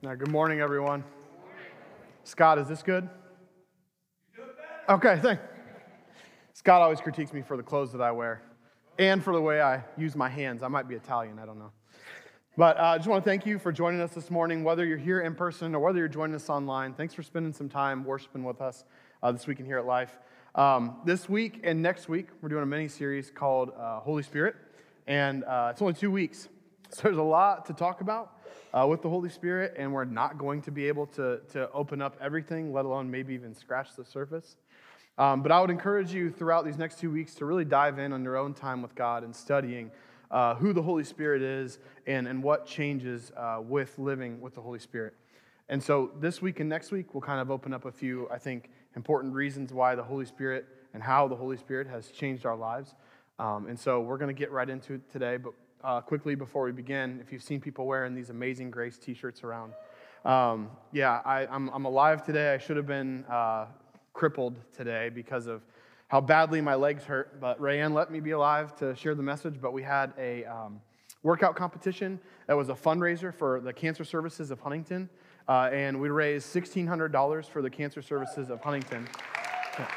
Now, good morning, everyone. Scott, is this good? Okay, thank. Scott always critiques me for the clothes that I wear and for the way I use my hands. I might be Italian, I don't know. But uh, I just want to thank you for joining us this morning, whether you're here in person or whether you're joining us online. Thanks for spending some time worshiping with us uh, this week in Here at Life. Um, this week and next week, we're doing a mini series called uh, Holy Spirit, and uh, it's only two weeks. So there's a lot to talk about uh, with the Holy Spirit, and we're not going to be able to, to open up everything, let alone maybe even scratch the surface. Um, but I would encourage you throughout these next two weeks to really dive in on your own time with God and studying uh, who the Holy Spirit is and, and what changes uh, with living with the Holy Spirit. And so this week and next week, we'll kind of open up a few, I think, important reasons why the Holy Spirit and how the Holy Spirit has changed our lives. Um, and so we're going to get right into it today. But uh, quickly, before we begin, if you've seen people wearing these amazing Grace t shirts around, um, yeah, I, am alive today. I should have been uh, crippled today because of how badly my legs hurt. But Rayanne let me be alive to share the message. But we had a um, workout competition that was a fundraiser for the cancer services of Huntington. Uh, and we raised $1,600 for the cancer services of Huntington. Yeah.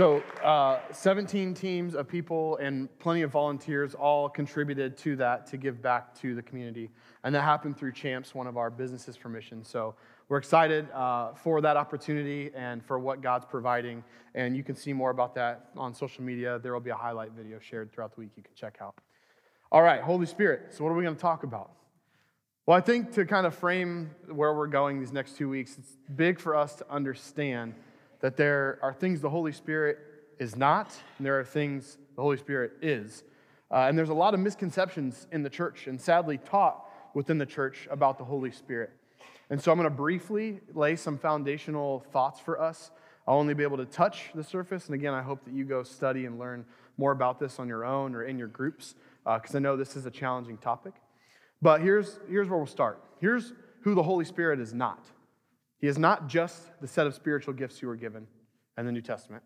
So, uh, 17 teams of people and plenty of volunteers all contributed to that to give back to the community. And that happened through Champs, one of our businesses for mission. So, we're excited uh, for that opportunity and for what God's providing. And you can see more about that on social media. There will be a highlight video shared throughout the week you can check out. All right, Holy Spirit. So, what are we going to talk about? Well, I think to kind of frame where we're going these next two weeks, it's big for us to understand that there are things the Holy Spirit is not, and there are things the Holy Spirit is. Uh, and there's a lot of misconceptions in the church, and sadly taught within the church about the Holy Spirit. And so I'm going to briefly lay some foundational thoughts for us. I'll only be able to touch the surface. And again, I hope that you go study and learn more about this on your own or in your groups, because uh, I know this is a challenging topic. But here's, here's where we'll start. Here's who the Holy Spirit is not. He is not just the set of spiritual gifts you were given in the New Testament.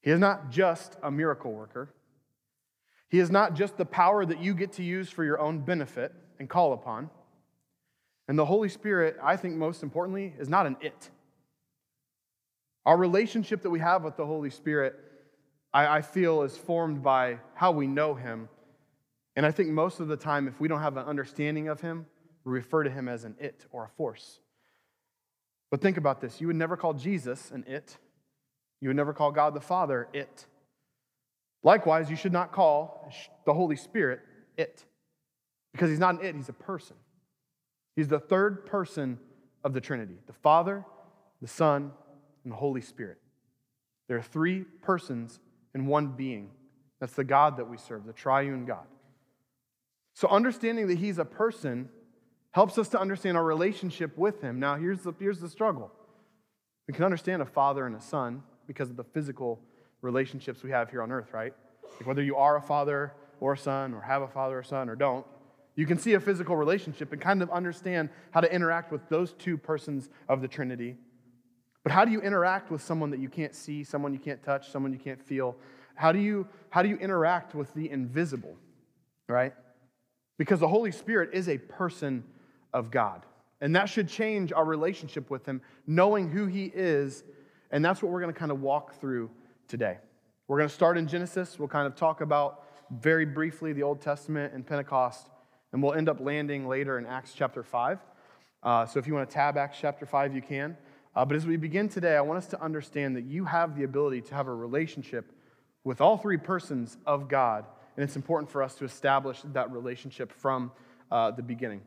He is not just a miracle worker. He is not just the power that you get to use for your own benefit and call upon. And the Holy Spirit, I think most importantly, is not an it. Our relationship that we have with the Holy Spirit, I, I, feel, is formed by how we know Him. And I think most of the time, if we don't have an understanding of Him, we refer to Him as an it or a force. But think about this you would never call Jesus an it, you would never call God the Father it. Likewise, you should not call the Holy Spirit it, because he's not an it, he's a person. He's the third person of the Trinity the Father, the Son, and the Holy Spirit. There are three persons in one being. That's the God that we serve, the triune God. So, understanding that he's a person helps us to understand our relationship with him. Now, here's the, here's the struggle we can understand a father and a son because of the physical relationships we have here on earth, right? Like whether you are a father or a son, or have a father or son, or don't, you can see a physical relationship and kind of understand how to interact with those two persons of the Trinity. But how do you interact with someone that you can't see, someone you can't touch, someone you can't feel? How do you, how do you interact with the invisible, right? Because the Holy Spirit is a person of God. And that should change our relationship with Him, knowing who He is. And that's what we're going to kind of walk through today. We're going to start in Genesis. We'll kind of talk about very briefly the Old Testament and Pentecost. And we'll end up landing later in Acts chapter 5. Uh, so if you want to tab Acts chapter 5, you can. Uh, but as we begin today, I want us to understand that you have the ability to have a relationship with all three persons of God. And it's important for us to establish that relationship from uh, the beginning.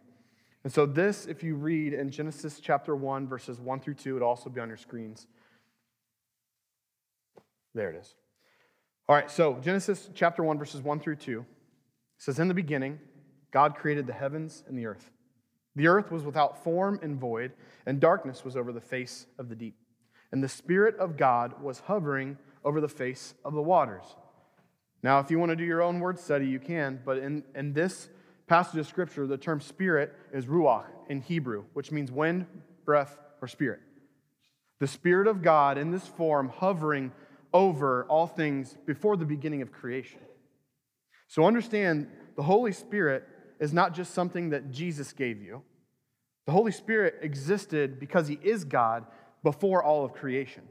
And so, this, if you read in Genesis chapter 1, verses 1 through 2, it'll also be on your screens. There it is. All right, so Genesis chapter 1, verses 1 through 2 says, In the beginning, God created the heavens and the earth. The earth was without form and void, and darkness was over the face of the deep. And the Spirit of God was hovering over the face of the waters. Now, if you want to do your own word study, you can, but in, in this passage of Scripture, the term spirit is ruach in Hebrew, which means wind, breath, or spirit. The Spirit of God in this form hovering over all things before the beginning of creation. So understand the Holy Spirit is not just something that Jesus gave you. The Holy Spirit existed because He is God before all of creation.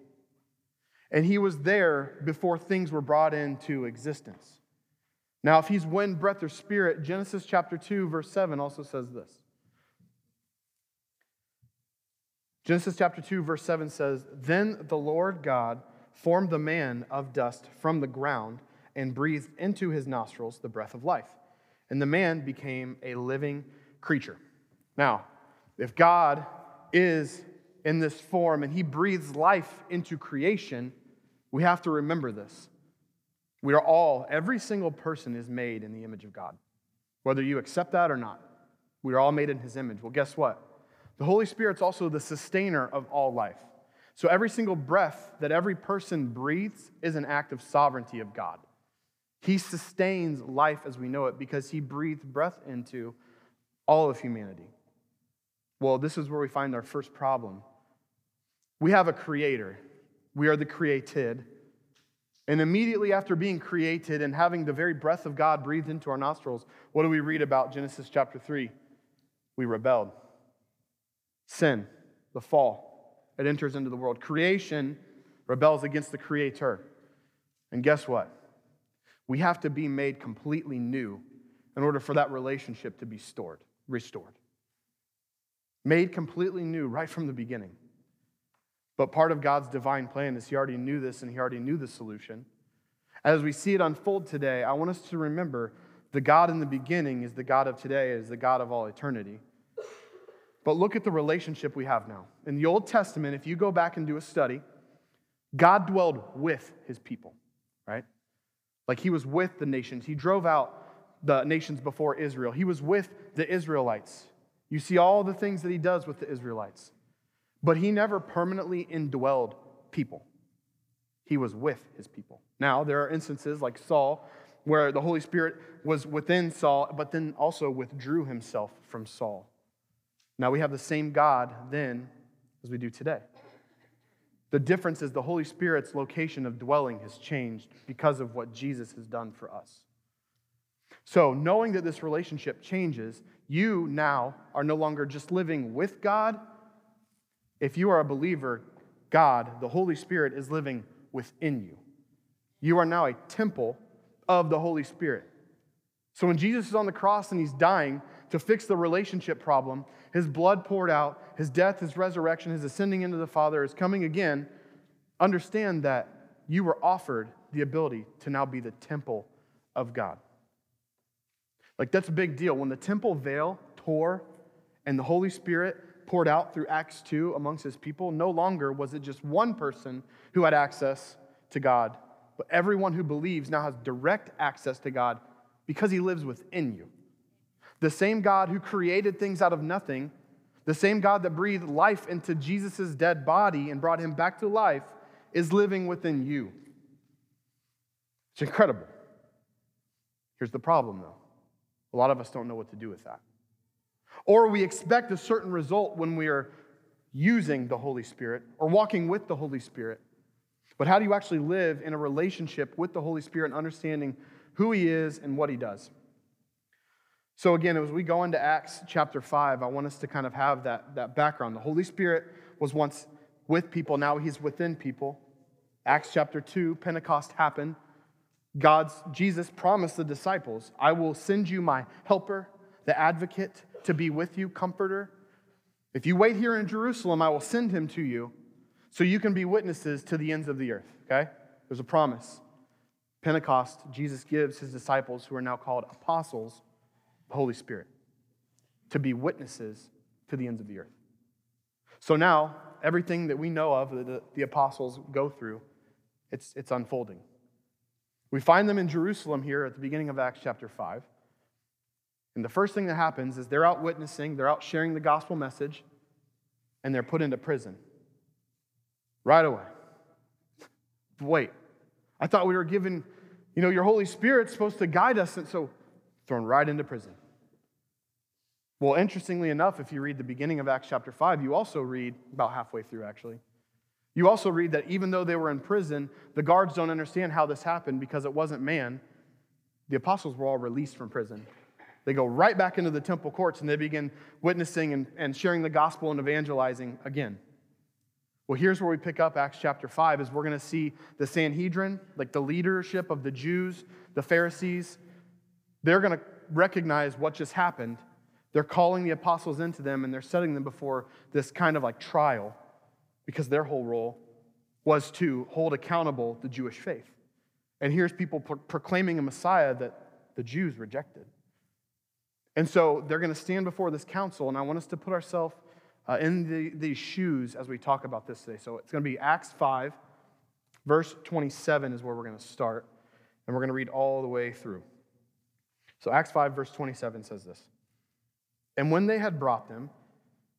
And He was there before things were brought into existence. Now, if He's wind, breath, or spirit, Genesis chapter 2, verse 7 also says this. Genesis chapter 2, verse 7 says, Then the Lord God formed the man of dust from the ground and breathed into his nostrils the breath of life. And the man became a living creature. Now, if God is in this form and he breathes life into creation, we have to remember this. We are all, every single person is made in the image of God, whether you accept that or not. We are all made in his image. Well, guess what? The Holy Spirit's also the sustainer of all life. So every single breath that every person breathes is an act of sovereignty of God. He sustains life as we know it because he breathed breath into all of humanity. Well, this is where we find our first problem. We have a creator, we are the created. And immediately after being created and having the very breath of God breathed into our nostrils, what do we read about Genesis chapter 3? We rebelled. Sin, the fall, it enters into the world. Creation rebels against the creator. And guess what? We have to be made completely new in order for that relationship to be stored, restored. Made completely new right from the beginning. But part of God's divine plan is He already knew this and He already knew the solution. As we see it unfold today, I want us to remember the God in the beginning is the God of today, is the God of all eternity. But look at the relationship we have now. In the Old Testament, if you go back and do a study, God dwelled with his people, right? Like he was with the nations. He drove out the nations before Israel. He was with the Israelites. You see all the things that he does with the Israelites. But he never permanently indwelled people. He was with his people. Now, there are instances like Saul where the Holy Spirit was within Saul, but then also withdrew himself from Saul. Now, we have the same God then as we do today. The difference is the Holy Spirit's location of dwelling has changed because of what Jesus has done for us. So, knowing that this relationship changes, you now are no longer just living with God. If you are a believer, God, the Holy Spirit, is living within you. You are now a temple of the Holy Spirit. So, when Jesus is on the cross and he's dying to fix the relationship problem, his blood poured out, his death, his resurrection, his ascending into the Father, his coming again, understand that you were offered the ability to now be the temple of God. Like, that's a big deal. When the temple veil tore and the Holy Spirit poured out through Acts 2 amongst his people, no longer was it just one person who had access to God, but everyone who believes now has direct access to God because he lives within you. The same God who created things out of nothing, the same God that breathed life into Jesus' dead body and brought him back to life, is living within you. It's incredible. Here's the problem, though a lot of us don't know what to do with that. Or we expect a certain result when we are using the Holy Spirit or walking with the Holy Spirit. But how do you actually live in a relationship with the Holy Spirit and understanding who He is and what He does? So, again, as we go into Acts chapter 5, I want us to kind of have that, that background. The Holy Spirit was once with people, now he's within people. Acts chapter 2, Pentecost happened. God's Jesus promised the disciples, I will send you my helper, the advocate, to be with you, comforter. If you wait here in Jerusalem, I will send him to you so you can be witnesses to the ends of the earth. Okay? There's a promise. Pentecost, Jesus gives his disciples, who are now called apostles, the Holy Spirit to be witnesses to the ends of the earth. So now, everything that we know of that the, apostles go through, it's, it's unfolding. We find them in Jerusalem here at the beginning of Acts chapter 5. And the first thing that happens is they're out witnessing, they're out sharing the gospel message, and they're put into prison right away. Wait, I thought we were given, you know, your Holy Spirit's supposed to guide us, and so thrown right into prison. Well, interestingly enough, if you read the beginning of Acts chapter 5, you also read, about halfway through actually, you also read that even though they were in prison, the guards don't understand how this happened because it wasn't man. The apostles were all released from prison. They go right back into the temple courts and they begin witnessing and, and sharing the gospel and evangelizing again. Well, here's where we pick up Acts chapter 5 is we're going to see the Sanhedrin, like the leadership of the Jews, the Pharisees, they're going to recognize what just happened. They're calling the apostles into them and they're setting them before this kind of like trial because their whole role was to hold accountable the Jewish faith. And here's people pro- proclaiming a Messiah that the Jews rejected. And so they're going to stand before this council, and I want us to put ourselves uh, in the, these shoes as we talk about this today. So it's going to be Acts 5, verse 27 is where we're going to start, and we're going to read all the way through. So Acts 5, verse 27 says this And when they had brought them,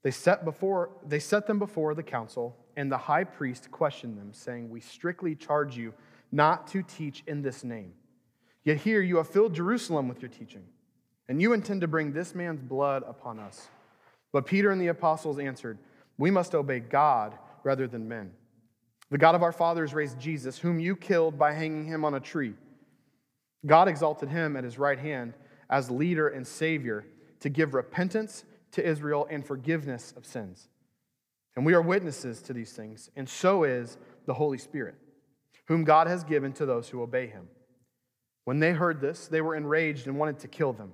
they set, before, they set them before the council, and the high priest questioned them, saying, We strictly charge you not to teach in this name. Yet here you have filled Jerusalem with your teaching, and you intend to bring this man's blood upon us. But Peter and the apostles answered, We must obey God rather than men. The God of our fathers raised Jesus, whom you killed by hanging him on a tree. God exalted him at his right hand as leader and savior to give repentance to Israel and forgiveness of sins. And we are witnesses to these things, and so is the Holy Spirit, whom God has given to those who obey him. When they heard this, they were enraged and wanted to kill them.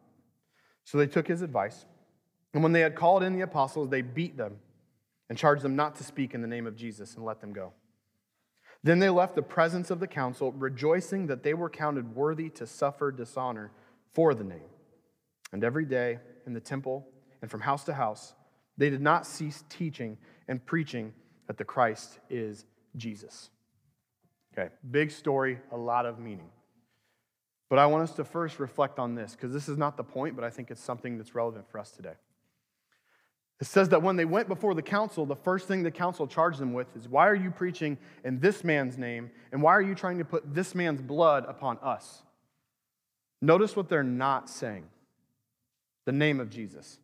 So they took his advice. And when they had called in the apostles, they beat them and charged them not to speak in the name of Jesus and let them go. Then they left the presence of the council, rejoicing that they were counted worthy to suffer dishonor for the name. And every day in the temple and from house to house, they did not cease teaching and preaching that the Christ is Jesus. Okay, big story, a lot of meaning. But I want us to first reflect on this because this is not the point, but I think it's something that's relevant for us today. It says that when they went before the council, the first thing the council charged them with is why are you preaching in this man's name and why are you trying to put this man's blood upon us? Notice what they're not saying the name of Jesus.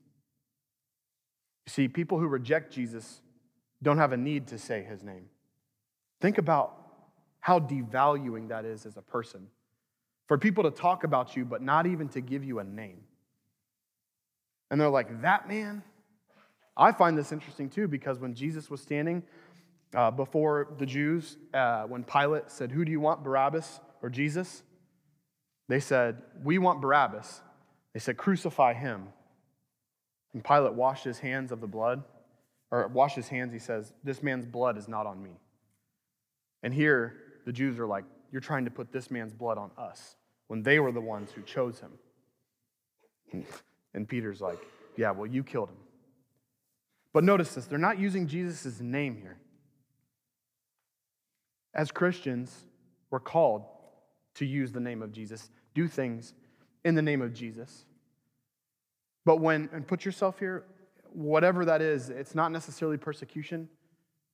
You see, people who reject Jesus don't have a need to say his name. Think about how devaluing that is as a person for people to talk about you, but not even to give you a name. And they're like, that man? I find this interesting too because when Jesus was standing uh, before the Jews, uh, when Pilate said, Who do you want, Barabbas or Jesus? They said, We want Barabbas. They said, Crucify him. And Pilate washed his hands of the blood, or washed his hands, he says, This man's blood is not on me. And here, the Jews are like, You're trying to put this man's blood on us when they were the ones who chose him. And Peter's like, Yeah, well, you killed him. But notice this they're not using Jesus' name here. As Christians, we're called to use the name of Jesus, do things in the name of Jesus. But when, and put yourself here, whatever that is, it's not necessarily persecution,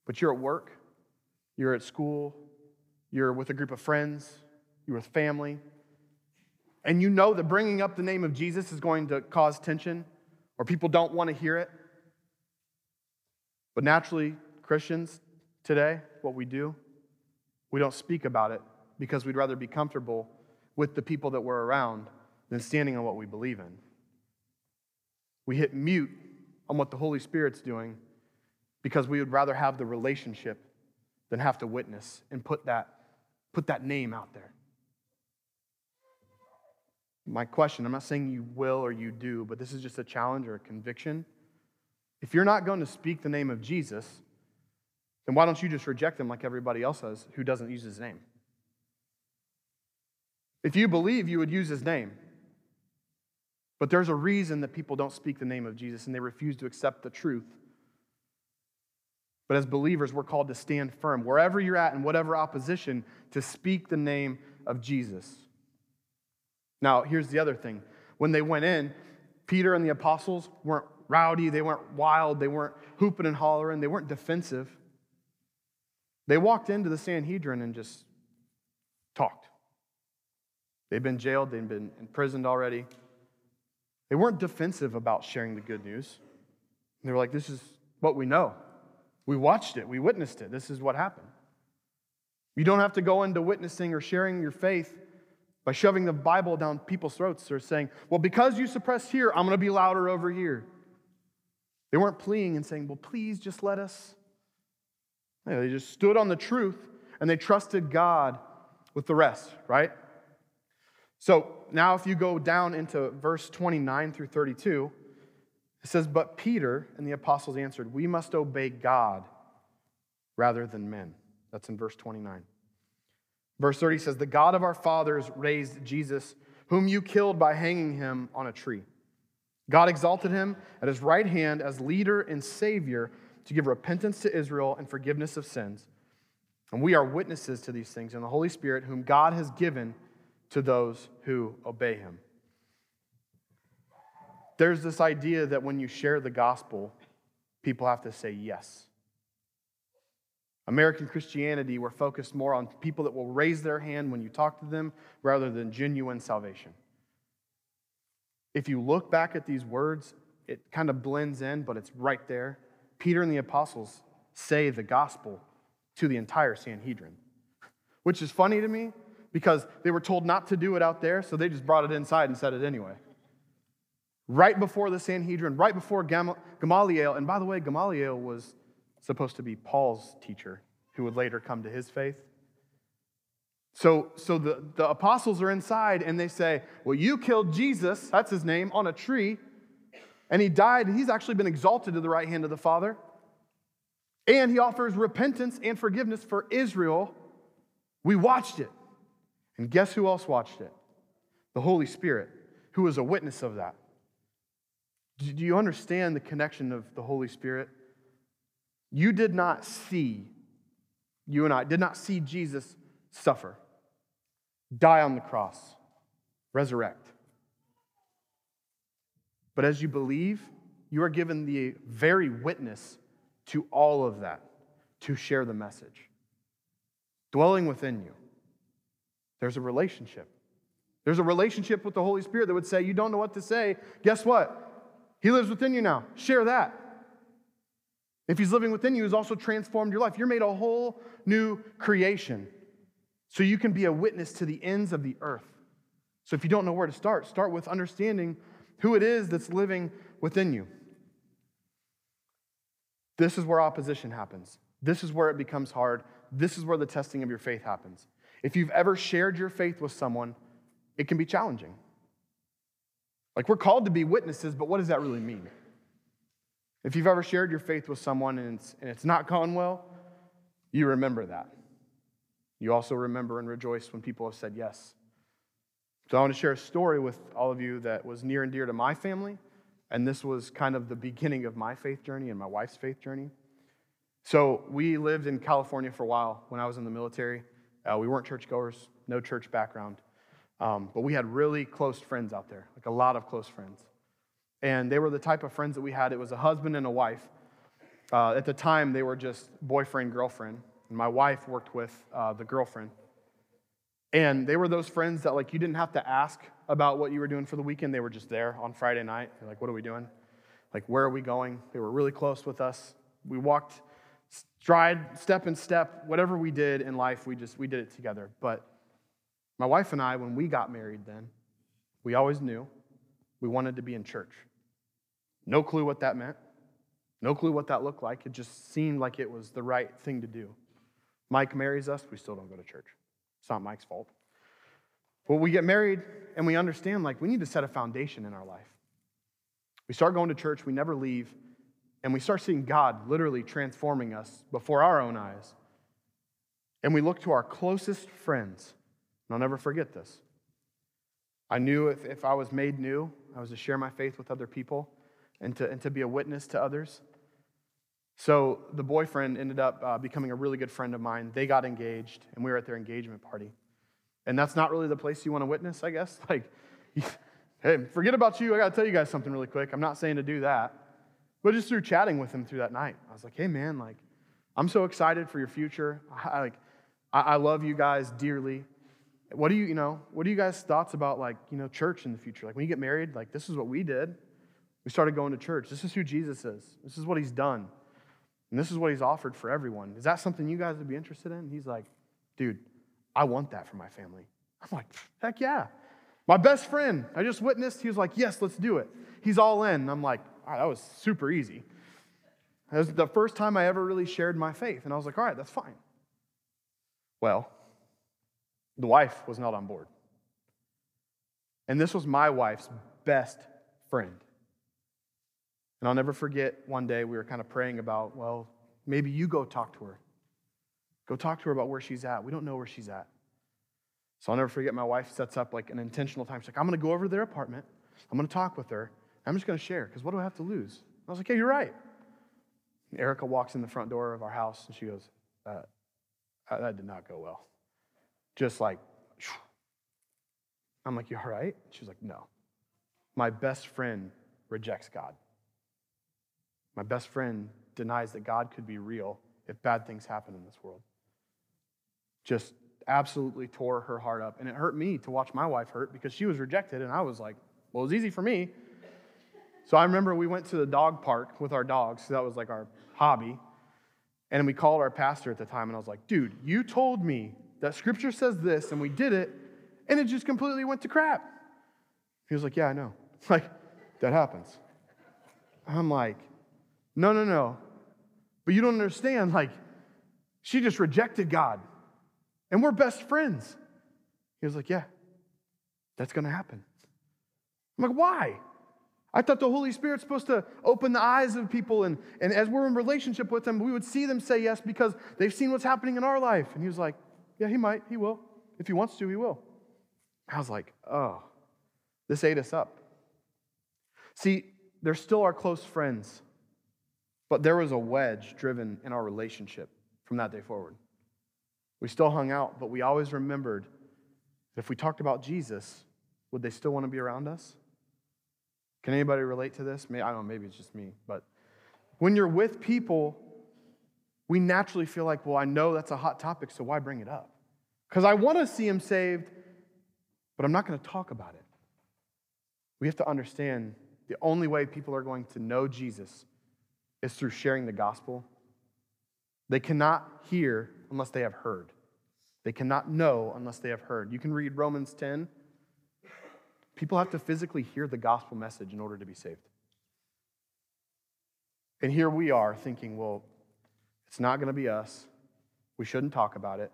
but you're at work, you're at school, you're with a group of friends, you're with family, and you know that bringing up the name of Jesus is going to cause tension or people don't want to hear it. But naturally, Christians today, what we do, we don't speak about it because we'd rather be comfortable with the people that we're around than standing on what we believe in. We hit mute on what the Holy Spirit's doing because we would rather have the relationship than have to witness and put that, put that name out there. My question I'm not saying you will or you do, but this is just a challenge or a conviction If you're not going to speak the name of Jesus, then why don't you just reject him like everybody else does who doesn't use his name? If you believe, you would use his name. But there's a reason that people don't speak the name of Jesus and they refuse to accept the truth. But as believers, we're called to stand firm, wherever you're at, and whatever opposition, to speak the name of Jesus. Now, here's the other thing. When they went in, Peter and the apostles weren't rowdy, they weren't wild, they weren't hooping and hollering, they weren't defensive. They walked into the Sanhedrin and just talked. They'd been jailed, they'd been imprisoned already. They weren't defensive about sharing the good news. They were like, This is what we know. We watched it, we witnessed it. This is what happened. You don't have to go into witnessing or sharing your faith by shoving the Bible down people's throats or saying, Well, because you suppress here, I'm going to be louder over here. They weren't pleading and saying, Well, please just let us. They just stood on the truth and they trusted God with the rest, right? So now, if you go down into verse 29 through 32, it says, But Peter and the apostles answered, We must obey God rather than men. That's in verse 29. Verse 30 says, The God of our fathers raised Jesus, whom you killed by hanging him on a tree. God exalted him at his right hand as leader and savior to give repentance to Israel and forgiveness of sins. And we are witnesses to these things in the Holy Spirit, whom God has given to those who obey him. There's this idea that when you share the gospel, people have to say yes. American Christianity, we're focused more on people that will raise their hand when you talk to them rather than genuine salvation. If you look back at these words, it kind of blends in, but it's right there. Peter and the apostles say the gospel to the entire Sanhedrin, which is funny to me because they were told not to do it out there, so they just brought it inside and said it anyway. Right before the Sanhedrin, right before Gamaliel, and by the way, Gamaliel was supposed to be Paul's teacher who would later come to his faith. So, so the, the apostles are inside and they say, Well, you killed Jesus, that's his name, on a tree, and he died, and he's actually been exalted to the right hand of the Father. And he offers repentance and forgiveness for Israel. We watched it. And guess who else watched it? The Holy Spirit, who was a witness of that. Do you understand the connection of the Holy Spirit? You did not see, you and I did not see Jesus suffer, die on the cross, resurrect. But as you believe, you are given the very witness to all of that to share the message. Dwelling within you. There's a relationship. There's a relationship with the Holy Spirit that would say, You don't know what to say. Guess what? He lives within you now. Share that. If He's living within you, He's also transformed your life. You're made a whole new creation. So you can be a witness to the ends of the earth. So if you don't know where to start, start with understanding who it is that's living within you. This is where opposition happens. This is where it becomes hard. This is where the testing of your faith happens. If you've ever shared your faith with someone, it can be challenging. Like we're called to be witnesses, but what does that really mean? If you've ever shared your faith with someone and it's, and it's not gone well, you remember that. You also remember and rejoice when people have said yes. So I want to share a story with all of you that was near and dear to my family, and this was kind of the beginning of my faith journey and my wife's faith journey. So we lived in California for a while when I was in the military. Uh, we weren't churchgoers, no church background. Um, but we had really close friends out there, like a lot of close friends. And they were the type of friends that we had. It was a husband and a wife. Uh, at the time, they were just boyfriend, girlfriend. And my wife worked with uh, the girlfriend. And they were those friends that, like, you didn't have to ask about what you were doing for the weekend. They were just there on Friday night. They're like, what are we doing? Like, where are we going? They were really close with us. We walked stride, step and step, whatever we did in life, we just we did it together. But my wife and I, when we got married then, we always knew we wanted to be in church. No clue what that meant. No clue what that looked like. It just seemed like it was the right thing to do. Mike marries us, we still don't go to church. It's not Mike's fault. But we get married and we understand like we need to set a foundation in our life. We start going to church, we never leave, and we start seeing God literally transforming us before our own eyes. And we look to our closest friends. And I'll never forget this. I knew if, if I was made new, I was to share my faith with other people and to, and to be a witness to others. So the boyfriend ended up uh, becoming a really good friend of mine. They got engaged, and we were at their engagement party. And that's not really the place you want to witness, I guess. Like, hey, forget about you. I got to tell you guys something really quick. I'm not saying to do that. But just through chatting with him through that night, I was like, hey, man, like, I'm so excited for your future. I, like, I, I love you guys dearly. What do you, you know, what are you guys' thoughts about, like, you know, church in the future? Like, when you get married, like, this is what we did. We started going to church. This is who Jesus is. This is what he's done. And this is what he's offered for everyone. Is that something you guys would be interested in? He's like, dude, I want that for my family. I'm like, heck yeah. My best friend, I just witnessed, he was like, yes, let's do it. He's all in. And I'm like, right, that was super easy. That was the first time I ever really shared my faith. And I was like, all right, that's fine. Well, the wife was not on board. And this was my wife's best friend. And I'll never forget one day we were kind of praying about, well, maybe you go talk to her. Go talk to her about where she's at. We don't know where she's at. So I'll never forget my wife sets up like an intentional time. She's like, I'm going to go over to their apartment. I'm going to talk with her. I'm just going to share because what do I have to lose? I was like, yeah, you're right. And Erica walks in the front door of our house and she goes, uh, that did not go well. Just like, I'm like, you all right? She's like, no. My best friend rejects God. My best friend denies that God could be real if bad things happen in this world. Just absolutely tore her heart up. And it hurt me to watch my wife hurt because she was rejected. And I was like, well, it was easy for me. So I remember we went to the dog park with our dogs. So that was like our hobby. And we called our pastor at the time. And I was like, dude, you told me that scripture says this. And we did it. And it just completely went to crap. He was like, yeah, I know. Like, that happens. I'm like, no, no, no. But you don't understand. Like, she just rejected God. And we're best friends. He was like, Yeah, that's going to happen. I'm like, Why? I thought the Holy Spirit's supposed to open the eyes of people, and, and as we're in relationship with them, we would see them say yes because they've seen what's happening in our life. And he was like, Yeah, he might, he will. If he wants to, he will. I was like, Oh, this ate us up. See, they're still our close friends. But there was a wedge driven in our relationship from that day forward. We still hung out, but we always remembered that if we talked about Jesus, would they still want to be around us? Can anybody relate to this? Maybe, I don't know, maybe it's just me. But when you're with people, we naturally feel like, well, I know that's a hot topic, so why bring it up? Because I want to see him saved, but I'm not going to talk about it. We have to understand the only way people are going to know Jesus is through sharing the gospel. They cannot hear unless they have heard. They cannot know unless they have heard. You can read Romans 10. People have to physically hear the gospel message in order to be saved. And here we are thinking, well, it's not going to be us. We shouldn't talk about it.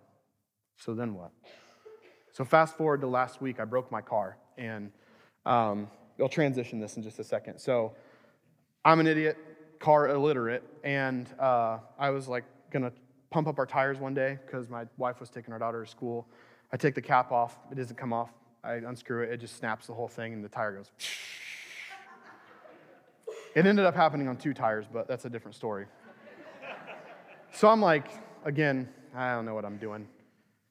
So then what? So fast forward to last week, I broke my car, and um, I'll transition this in just a second. So I'm an idiot car illiterate, and uh, I was like gonna pump up our tires one day because my wife was taking our daughter to school. I take the cap off, it doesn't come off. I unscrew it, it just snaps the whole thing, and the tire goes. it ended up happening on two tires, but that's a different story. so I'm like, again, I don't know what I'm doing.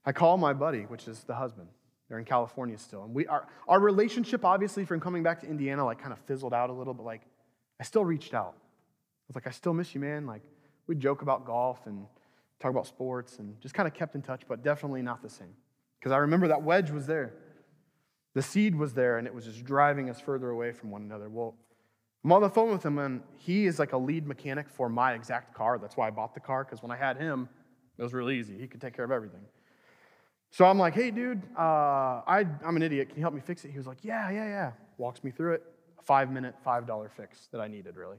I call my buddy, which is the husband. They're in California still. And we, our, our relationship, obviously, from coming back to Indiana, like kind of fizzled out a little, but like I still reached out I was like, I still miss you, man. Like, we'd joke about golf and talk about sports and just kind of kept in touch, but definitely not the same. Because I remember that wedge was there. The seed was there, and it was just driving us further away from one another. Well, I'm on the phone with him, and he is like a lead mechanic for my exact car. That's why I bought the car, because when I had him, it was really easy. He could take care of everything. So I'm like, hey, dude, uh, I, I'm an idiot. Can you help me fix it? He was like, yeah, yeah, yeah. Walks me through it. A five minute, $5 fix that I needed, really.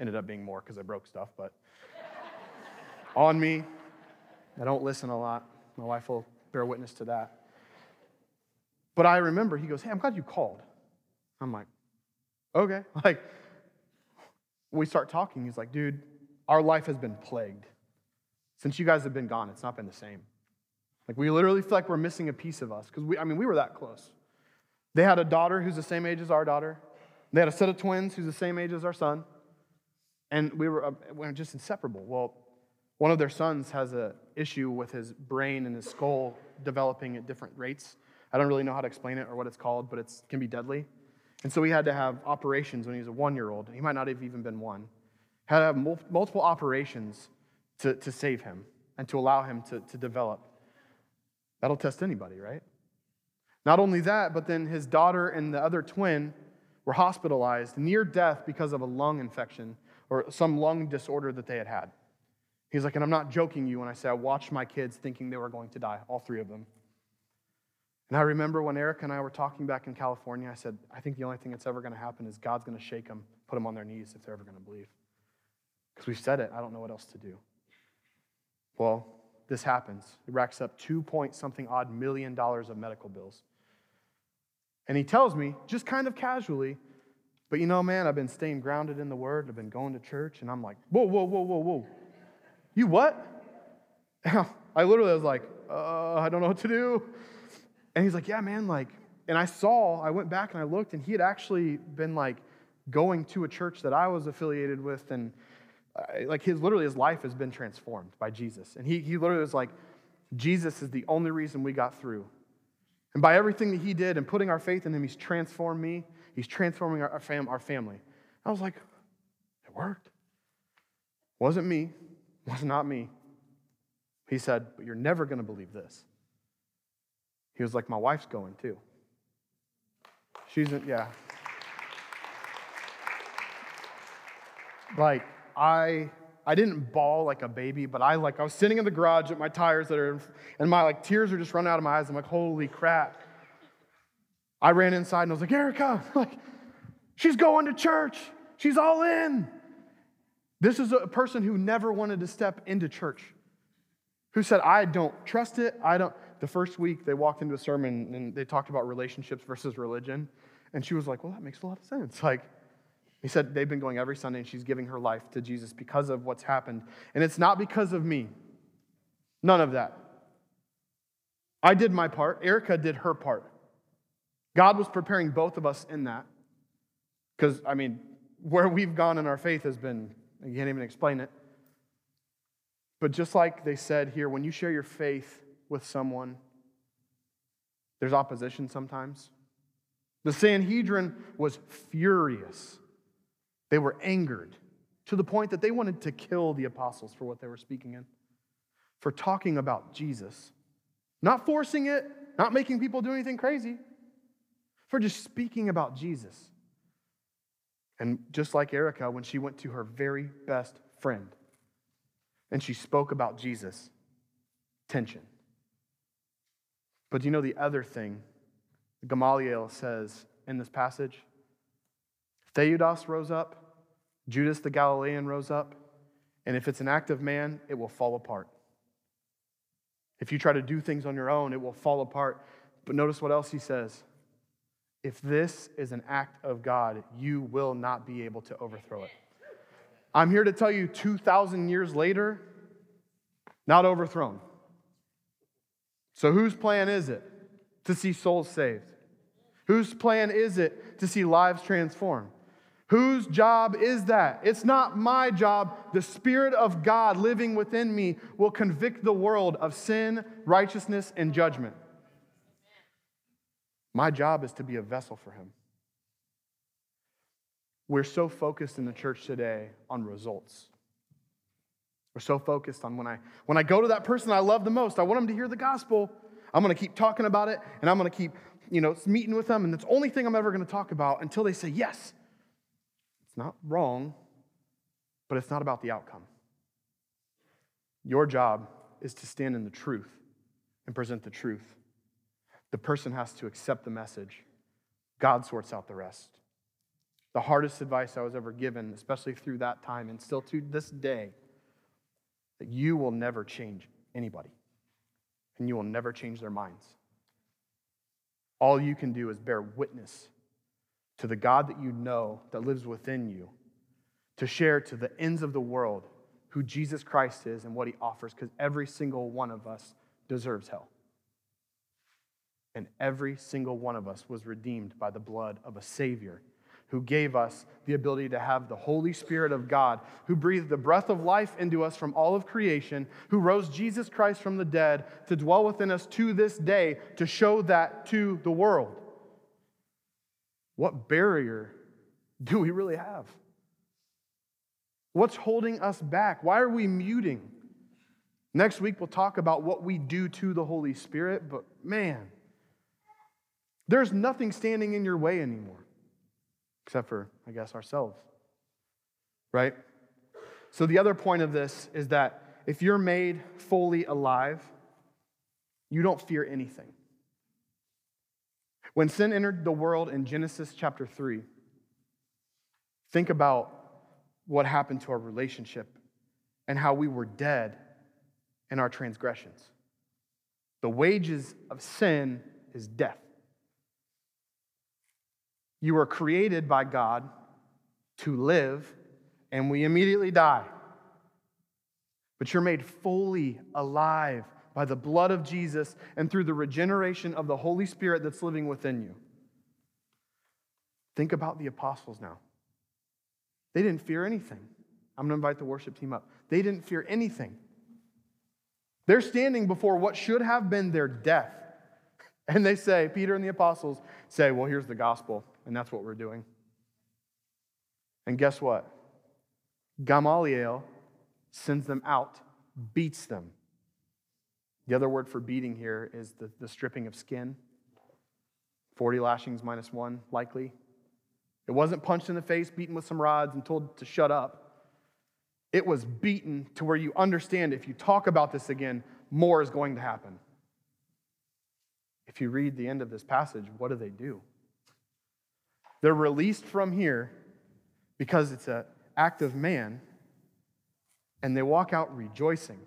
Ended up being more because I broke stuff, but on me. I don't listen a lot. My wife will bear witness to that. But I remember he goes, Hey, I'm glad you called. I'm like, Okay. Like, we start talking, he's like, dude, our life has been plagued. Since you guys have been gone, it's not been the same. Like, we literally feel like we're missing a piece of us because we, I mean, we were that close. They had a daughter who's the same age as our daughter, they had a set of twins who's the same age as our son, and we were, uh, we were just inseparable. Well, one of their sons has an issue with his brain and his skull developing at different rates. I don't really know how to explain it or what it's called, but it can be deadly. And so he had to have operations when he was a one year old. He might not have even been one. Had to have multiple operations to, to save him and to allow him to, to develop. That'll test anybody, right? Not only that, but then his daughter and the other twin were hospitalized near death because of a lung infection or some lung disorder that they had had. He's like, and I'm not joking you when I say I watched my kids thinking they were going to die, all three of them. And I remember when Eric and I were talking back in California, I said, I think the only thing that's ever going to happen is God's going to shake them, put them on their knees if they're ever going to believe. Because we've said it, I don't know what else to do. Well, this happens. It racks up two point something odd million dollars of medical bills. And he tells me, just kind of casually, but you know, man, I've been staying grounded in the word. I've been going to church. And I'm like, whoa, whoa, whoa, whoa, whoa. You what? I literally was like, uh, I don't know what to do. And he's like, yeah, man, like, and I saw, I went back and I looked, and he had actually been like going to a church that I was affiliated with. And like his literally his life has been transformed by Jesus. And he, he literally was like, Jesus is the only reason we got through. And by everything that he did and putting our faith in him, he's transformed me. He's transforming our, fam, our family. I was like, it worked. Wasn't me. Was not me. He said, but you're never going to believe this. He was like, my wife's going too. She's, yeah. Like, I I didn't bawl like a baby, but I like I was sitting in the garage at my tires that are and my like tears are just running out of my eyes. I'm like, holy crap. I ran inside and I was like, Erica, like, she's going to church. She's all in. This is a person who never wanted to step into church, who said, I don't trust it. I don't. The first week they walked into a sermon and they talked about relationships versus religion. And she was like, Well, that makes a lot of sense. Like, he said they've been going every Sunday and she's giving her life to Jesus because of what's happened. And it's not because of me. None of that. I did my part, Erica did her part. God was preparing both of us in that. Because, I mean, where we've gone in our faith has been, you can't even explain it. But just like they said here, when you share your faith with someone, there's opposition sometimes. The Sanhedrin was furious they were angered to the point that they wanted to kill the apostles for what they were speaking in, for talking about Jesus. Not forcing it, not making people do anything crazy, for just speaking about Jesus. And just like Erica, when she went to her very best friend and she spoke about Jesus, tension. But do you know the other thing Gamaliel says in this passage? Theudas rose up, Judas the Galilean rose up, and if it's an act of man, it will fall apart. If you try to do things on your own, it will fall apart. But notice what else he says. If this is an act of God, you will not be able to overthrow it. I'm here to tell you 2,000 years later, not overthrown. So, whose plan is it to see souls saved? Whose plan is it to see lives transformed? Whose job is that? It's not my job. The Spirit of God living within me will convict the world of sin, righteousness, and judgment. My job is to be a vessel for Him. We're so focused in the church today on results. We're so focused on when I when I go to that person I love the most, I want them to hear the gospel. I'm going to keep talking about it and I'm going to keep, you know, meeting with them and that's the only thing I'm ever going to talk about until they say yes not wrong, but it's not about the outcome. Your job is to stand in the truth and present the truth. The person has to accept the message. God sorts out the rest. The hardest advice I was ever given, especially through that time and still to this day, that you will never change anybody and you will never change their minds. All you can do is bear witness to the God that you know that lives within you to share to the ends of the world who Jesus Christ is and what he offers, because every single one of us deserves hell. And every single one of us was redeemed by the blood of a Savior who gave us the ability to have the Holy Spirit of God, who breathed the breath of life into us from all of creation, who rose Jesus Christ from the dead to dwell within us to this day to show that to the world. What barrier do we really have? What's holding us back? Why are we muting? Next week, we'll talk about what we do to the Holy Spirit, but man, there's nothing standing in your way anymore, except for, I guess, ourselves. Right? So, the other point of this is that if you're made fully alive, you don't fear anything. When sin entered the world in Genesis chapter 3, think about what happened to our relationship and how we were dead in our transgressions. The wages of sin is death. You were created by God to live, and we immediately die. But you're made fully alive by the blood of Jesus and through the regeneration of the Holy Spirit that's living within you. Think about the apostles now. They didn't fear anything. I'm going to invite the worship team up. They didn't fear anything. They're standing before what should have been their death. And they say, Peter and the apostles say, Well, here's the gospel, and that's what we're doing. And guess what? Gamaliel sends them out, beats them. The other word for beating here is the, the stripping of skin. 40 lashings minus one, likely. It wasn't punched in the face, beaten with some rods, and told to shut up. It was beaten to where you understand if you talk about this again, more is going to happen. If you read the end of this passage, what do they do? They're released from here because it's an act of man, and they walk out rejoicing.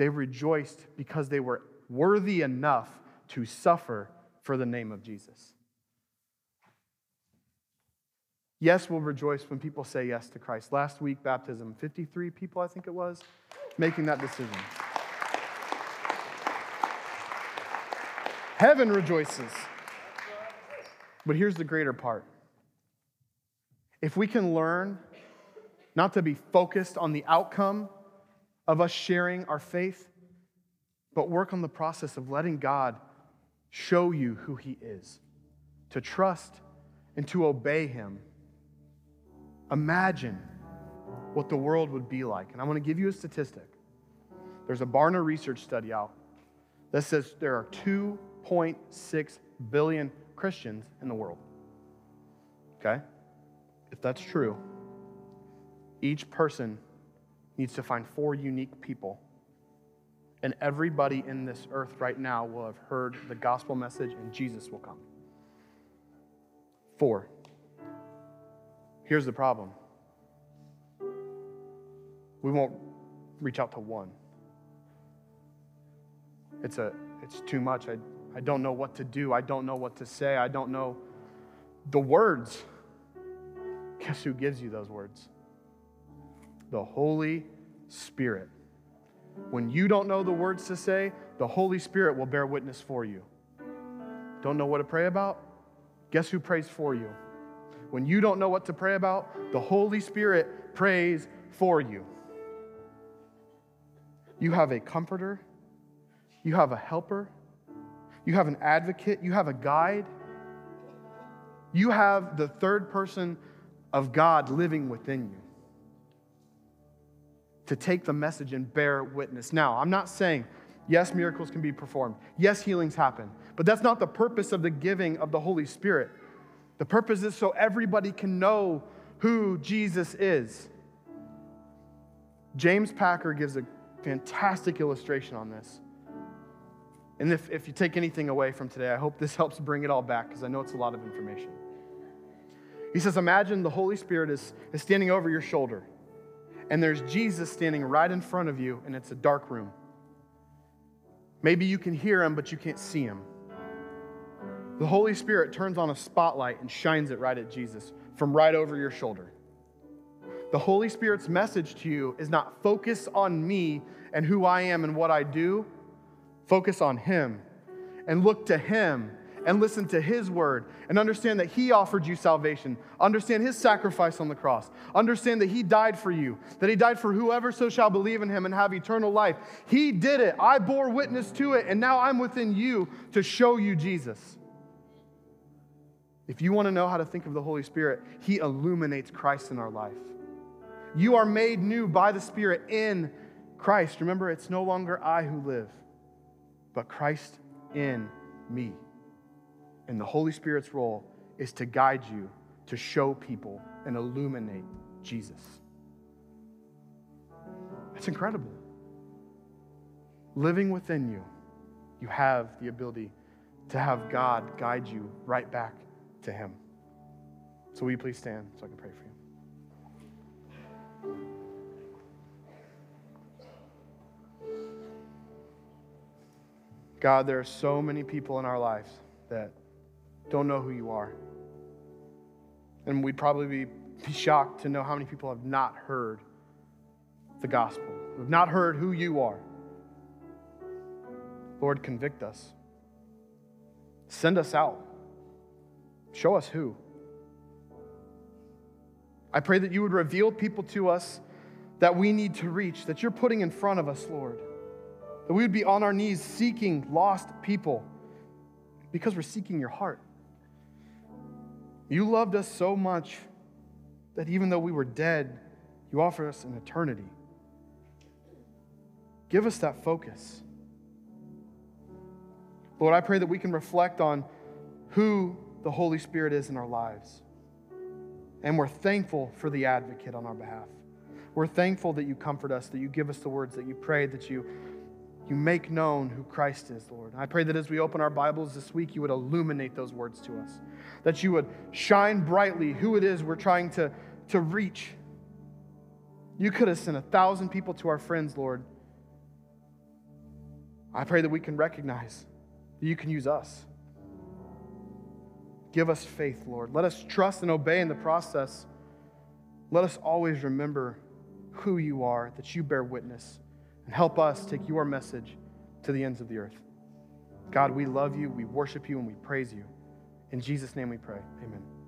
They rejoiced because they were worthy enough to suffer for the name of Jesus. Yes, we'll rejoice when people say yes to Christ. Last week, baptism, 53 people, I think it was, making that decision. Heaven rejoices. But here's the greater part. If we can learn not to be focused on the outcome of us sharing our faith, but work on the process of letting God show you who He is, to trust and to obey Him Imagine what the world would be like. And I want to give you a statistic. There's a Barna research study out that says there are 2.6 billion Christians in the world. Okay? If that's true, each person needs to find four unique people. And everybody in this earth right now will have heard the gospel message and Jesus will come. Four. Here's the problem we won't reach out to one. It's, a, it's too much. I, I don't know what to do. I don't know what to say. I don't know the words. Guess who gives you those words? The Holy Spirit. When you don't know the words to say, the Holy Spirit will bear witness for you. Don't know what to pray about? Guess who prays for you? When you don't know what to pray about, the Holy Spirit prays for you. You have a comforter, you have a helper, you have an advocate, you have a guide. You have the third person of God living within you to take the message and bear witness. Now, I'm not saying, yes, miracles can be performed, yes, healings happen, but that's not the purpose of the giving of the Holy Spirit. The purpose is so everybody can know who Jesus is. James Packer gives a fantastic illustration on this. And if, if you take anything away from today, I hope this helps bring it all back because I know it's a lot of information. He says, Imagine the Holy Spirit is, is standing over your shoulder, and there's Jesus standing right in front of you, and it's a dark room. Maybe you can hear him, but you can't see him. The Holy Spirit turns on a spotlight and shines it right at Jesus from right over your shoulder. The Holy Spirit's message to you is not focus on me and who I am and what I do. Focus on Him and look to Him and listen to His word and understand that He offered you salvation. Understand His sacrifice on the cross. Understand that He died for you, that He died for whoever so shall believe in Him and have eternal life. He did it. I bore witness to it, and now I'm within you to show you Jesus. If you want to know how to think of the Holy Spirit, He illuminates Christ in our life. You are made new by the Spirit in Christ. Remember, it's no longer I who live, but Christ in me. And the Holy Spirit's role is to guide you to show people and illuminate Jesus. That's incredible. Living within you, you have the ability to have God guide you right back to Him. So, will you please stand so I can pray for you? God, there are so many people in our lives that don't know who you are. And we'd probably be, shocked to know how many people have not heard the gospel, have not heard who you are. Lord, convict us. Send us out. Show us who. I pray that you would reveal people to us that we need to reach, that you're putting in front of us, Lord. That we would be on our knees seeking lost people because we're seeking your heart. You loved us so much that even though we were dead, you offered us an eternity. Give us that focus. Lord, I pray that we can reflect on who the Holy Spirit is in our lives. And we're thankful for the advocate on our behalf. We're thankful that you comfort us, that you give us the words that you pray, that you, you make known who Christ is, Lord. I pray that as we open our Bibles this week, you would illuminate those words to us, that you would shine brightly who it is we're trying to, to reach. You could have sent a thousand people to our friends, Lord. I pray that we can recognize that you can use us. Give us faith, Lord. Let us trust and obey in the process. Let us always remember who you are, that you bear witness, and help us take your message to the ends of the earth. God, we love you, we worship you, and we praise you. In Jesus' name we pray. Amen.